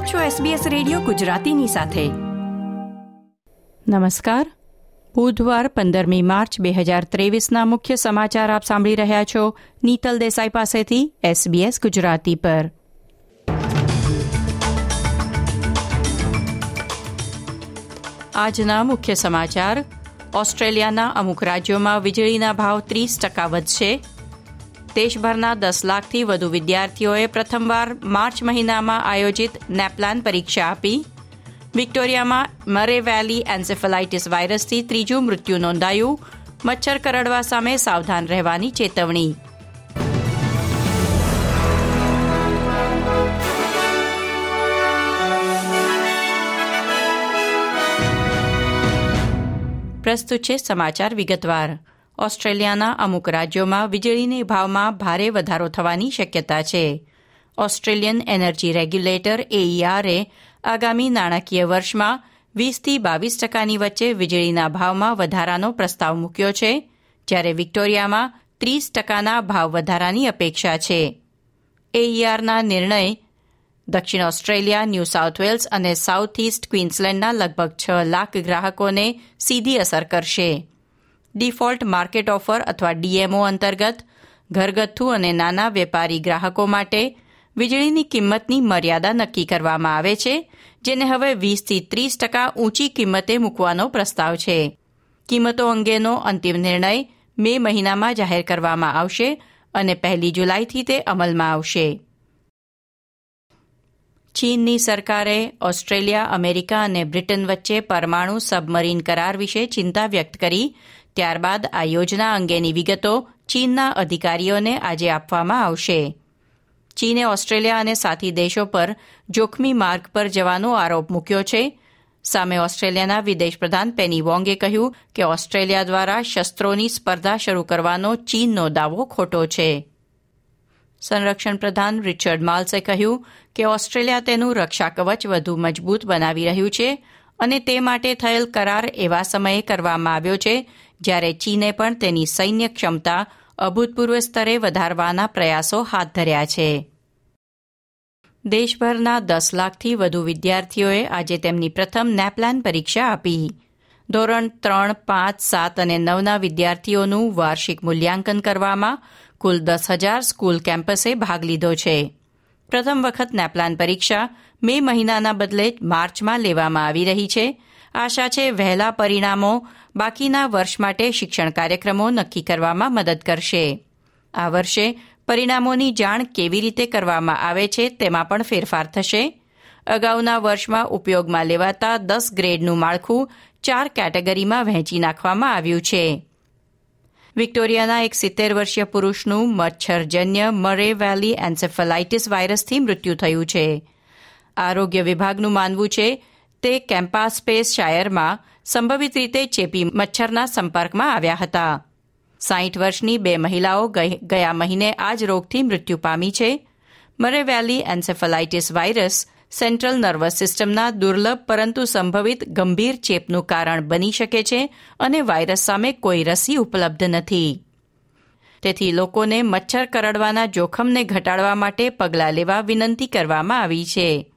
આપ છો SBS radio ગુજરાતીની સાથે. નમસ્કાર. બુધવાર પંદરમી માર્ચ બે હજાર ત્રેવીસના મુખ્ય સમાચાર આપ સાંભળી રહ્યા છો નીતલ દેસાઈ પાસેથી SBS ગુજરાતી પર. આજના મુખ્ય સમાચાર. ઓસ્ટ્રેલિયાના અમુક રાજ્યોમાં વીજળીના ભાવ ત્રીસ ટકા વધશે. દેશભરના દસ લાખથી વધુ વિદ્યાર્થીઓએ પ્રથમવાર માર્ચ મહિનામાં આયોજિત નેપલાન પરીક્ષા આપી. વિક્ટોરિયામાં મરે વેલી એન્સેફલાઇટીસ વાયરસથી ત્રીજું મૃત્યુ નોંધાયું. મચ્છર કરડવા સામે સાવધાન રહેવાની ચેતવણી. પ્રસ્તુત છે સમાચાર વિગતવાર. ઓસ્ટ્રેલિયાના અમુક રાજ્યોમાં વીજળીની ભાવમાં ભારે વધારો થવાની શક્યતા છે. ઓસ્ટ્રેલિયન એનર્જી રેગ્યુલેટર એઈઆરએ આગામી નાણાકીય વર્ષમાં વીસથી બાવીસ ટકાની વચ્ચે વીજળીના ભાવમાં વધારાનો પ્રસ્તાવ મૂક્યો છે, જ્યારે વિક્ટોરિયામાં ત્રીસ ટકાના ભાવ વધારાની અપેક્ષા છે. એઈઆરના નિર્ણય દક્ષિણ ઓસ્ટ્રેલિયા, ન્યૂ સાઉથ વેલ્સ અને સાઉથ ઇસ્ટ ક્વીન્સલેન્ડના લગભગ છ લાખ ગ્રાહકોને સીધી અસર કરશે. ડિફોલ્ટ માર્કેટ ઓફર અથવા ડીએમઓ અંતર્ગત, ઘરગથ્થુ અને નાના વેપારી ગ્રાહકો માટે વીજળીની કિંમતની મર્યાદા નક્કી કરવામાં આવે છે, જેને હવે વીસથી ત્રીસ ટકા ઊંચી કિંમતે મૂકવાનો પ્રસ્તાવ છે. કિંમતો અંગેનો અંતિમ નિર્ણય મે મહિનામાં જાહેર કરવામાં આવશે અને પહેલી જુલાઈથી તે અમલમાં આવશે. ચીનની સરકારે ઓસ્ટ્રેલિયા, અમેરિકા અને બ્રિટન વચ્ચે પરમાણુ સબમરીન કરાર વિશે ચિંતા વ્યક્ત કરી ત્યારબાદ આ યોજના અંગેની વિગતો ચીનના અધિકારીઓને આજે આપવામાં આવશે. ચીને ઓસ્ટ્રેલિયા અને સાથી દેશો પર જોખમી માર્ગ પર જવાનો આરોપ મૂક્યો છે. સામે ઓસ્ટ્રેલિયાના વિદેશ પ્રધાન પેની વોંગે કહ્યું કે ઓસ્ટ્રેલિયા દ્વારા શસ્ત્રોની સ્પર્ધા શરૂ કરવાનો ચીનનો દાવો ખોટો છે. સંરક્ષણ પ્રધાન રિચર્ડ માલ્સે કહ્યું કે ઓસ્ટ્રેલિયા તેનું રક્ષા કવચ વધુ મજબૂત બનાવી રહ્યું છે અને તે માટે થયેલ કરાર એવા સમયે કરવામાં આવ્યો છે જ્યારે ચીને પણ તેની સૈન્ય ક્ષમતા અભૂતપૂર્વ સ્તરે વધારવાના પ્રયાસો હાથ ધર્યા છે. દેશભરના દસ લાખથી વધુ વિદ્યાર્થીઓએ આજે તેમની પ્રથમ નેપલાન પરીક્ષા આપી. ધોરણ ત્રણ, પાંચ, સાત અને નવના વિદ્યાર્થીઓનું વાર્ષિક મૂલ્યાંકન કરવામાં કુલ દસ હજાર સ્કૂલ કેમ્પસે ભાગ લીધો છે. પ્રથમ વખત નેપલાન પરીક્ષા મે મહિનાના બદલે માર્ચમાં લેવામાં આવી રહી છે. આશા છે વહેલા પરિણામો બાકીના વર્ષ માટે શિક્ષણ કાર્યક્રમો નક્કી કરવામાં મદદ કરશે. આ વર્ષે પરિણામોની જાણ કેવી રીતે કરવામાં આવે છે તેમાં પણ ફેરફાર થશે. અગાઉના વર્ષમાં ઉપયોગમાં લેવાતા દસ ગ્રેડનું માળખું ચાર કેટેગરીમાં વહેંચી નાખવામાં આવ્યું છે. વિક્ટોરિયાના એક સિત્તેર વર્ષીય પુરુષનું મચ્છરજન્ય મરે વેલી એન્સેફલાઇટીસ વાયરસથી મૃત્યુ થયું છે. આરોગ્ય વિભાગનું માનવું છે તે કેમ્પાસ્પેસ શાયરમાં સંભવિત રીતે ચેપી મચ્છરના સંપર્કમાં આવ્યા હતા. સાહીઠ વર્ષની બે મહિલાઓ ગયા મહિને આ જ રોગથી મૃત્યુ પામી છે. Murray Valley encephalitis virus central nervous સિસ્ટમના દુર્લભ પરંતુ સંભવિત ગંભીર ચેપનું કારણ બની શકે છે અને વાયરસ સામે કોઈ રસી ઉપલબ્ધ નથી. તેથી લોકોને મચ્છર કરડવાના જોખમને ઘટાડવા માટે પગલાં લેવા વિનંતી કરવામાં આવી છે.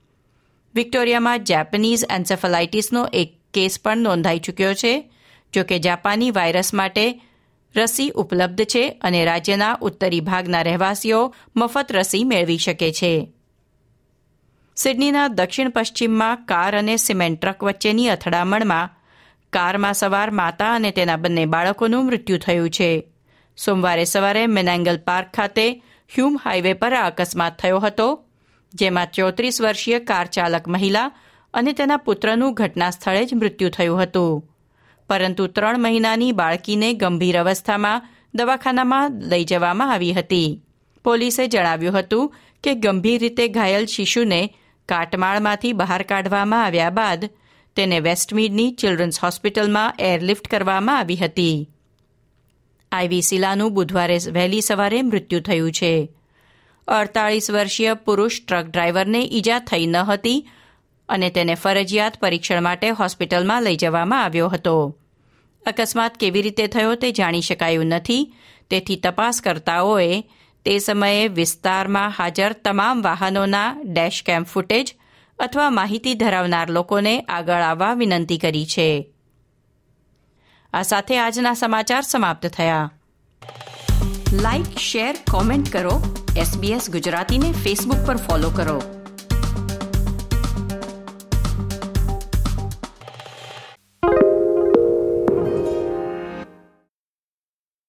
વિક્ટોરિયામાં જેપનીઝ એન્સેફલાઇટીસનો એક કેસ પણ નોંધાઈ ચૂક્યો છે, જો કે જાપાની વાયરસ માટે રસી ઉપલબ્ધ છે અને રાજ્યના ઉત્તરી ભાગના રહેવાસીઓ મફત રસી મેળવી શકે છે. સિડનીના દક્ષિણ પશ્ચિમમાં કાર અને સિમેન્ટ ટ્રક વચ્ચેની અથડામણમાં કારમાં સવાર માતા અને તેના બંને બાળકોનું મૃત્યુ થયું છે. સોમવારે સવારે મેનાંગલ પાર્ક ખાતે હ્યુમ હાઇવે પર આ અકસ્માત થયો હતો. જેમાં ચોત્રીસ વર્ષીય કાર ચાલક મહિલા અને તેના પુત્રનું ઘટના સ્થળે જ મૃત્યુ થયું હતું. પરંતુ ત્રણ મહિનાની બાળકીને ગંભીર અવસ્થામાં દવાખાનામાં લઈ જવામાં આવી હતી. પોલીસે જણાવ્યું હતું કે ગંભીર રીતે ઘાયલ શિશુને કાટમાળમાંથી બહાર કાઢવામાં આવ્યા બાદ તેને વેસ્ટમીડની ચિલ્ડ્રન્સ હોસ્પિટલમાં એરલિફ્ટ કરવામાં આવી હતી. આઈવી સિલાનું બુધવારે વહેલી સવારે મૃત્યુ થયું છે. અડતાળીસ વર્ષીય પુરુષ ટ્રક ડ્રાઈવરને ઈજા થઈ ન હતી અને તેને ફરજિયાત પરીક્ષણ માટે હોસ્પિટલમાં લઈ જવામાં આવ્યો હતો. અકસ્માત કેવી રીતે થયો તે જાણી શકાયું નથી. તેથી તપાસકર્તાઓએ તે સમયે વિસ્તારમાં હાજર તમામ વાહનોના ડેશ કેમ ફૂટેજ અથવા માહિતી ધરાવનાર લોકોને આગળ આવવા વિનંતી કરી છે. આ સાથે આજના સમાચાર સમાપ્ત થયા. લાઇક શેર કોમેન્ટ કરો. એસબીએસ ગુજરાતીને ફેસબુક પર ફોલો કરો.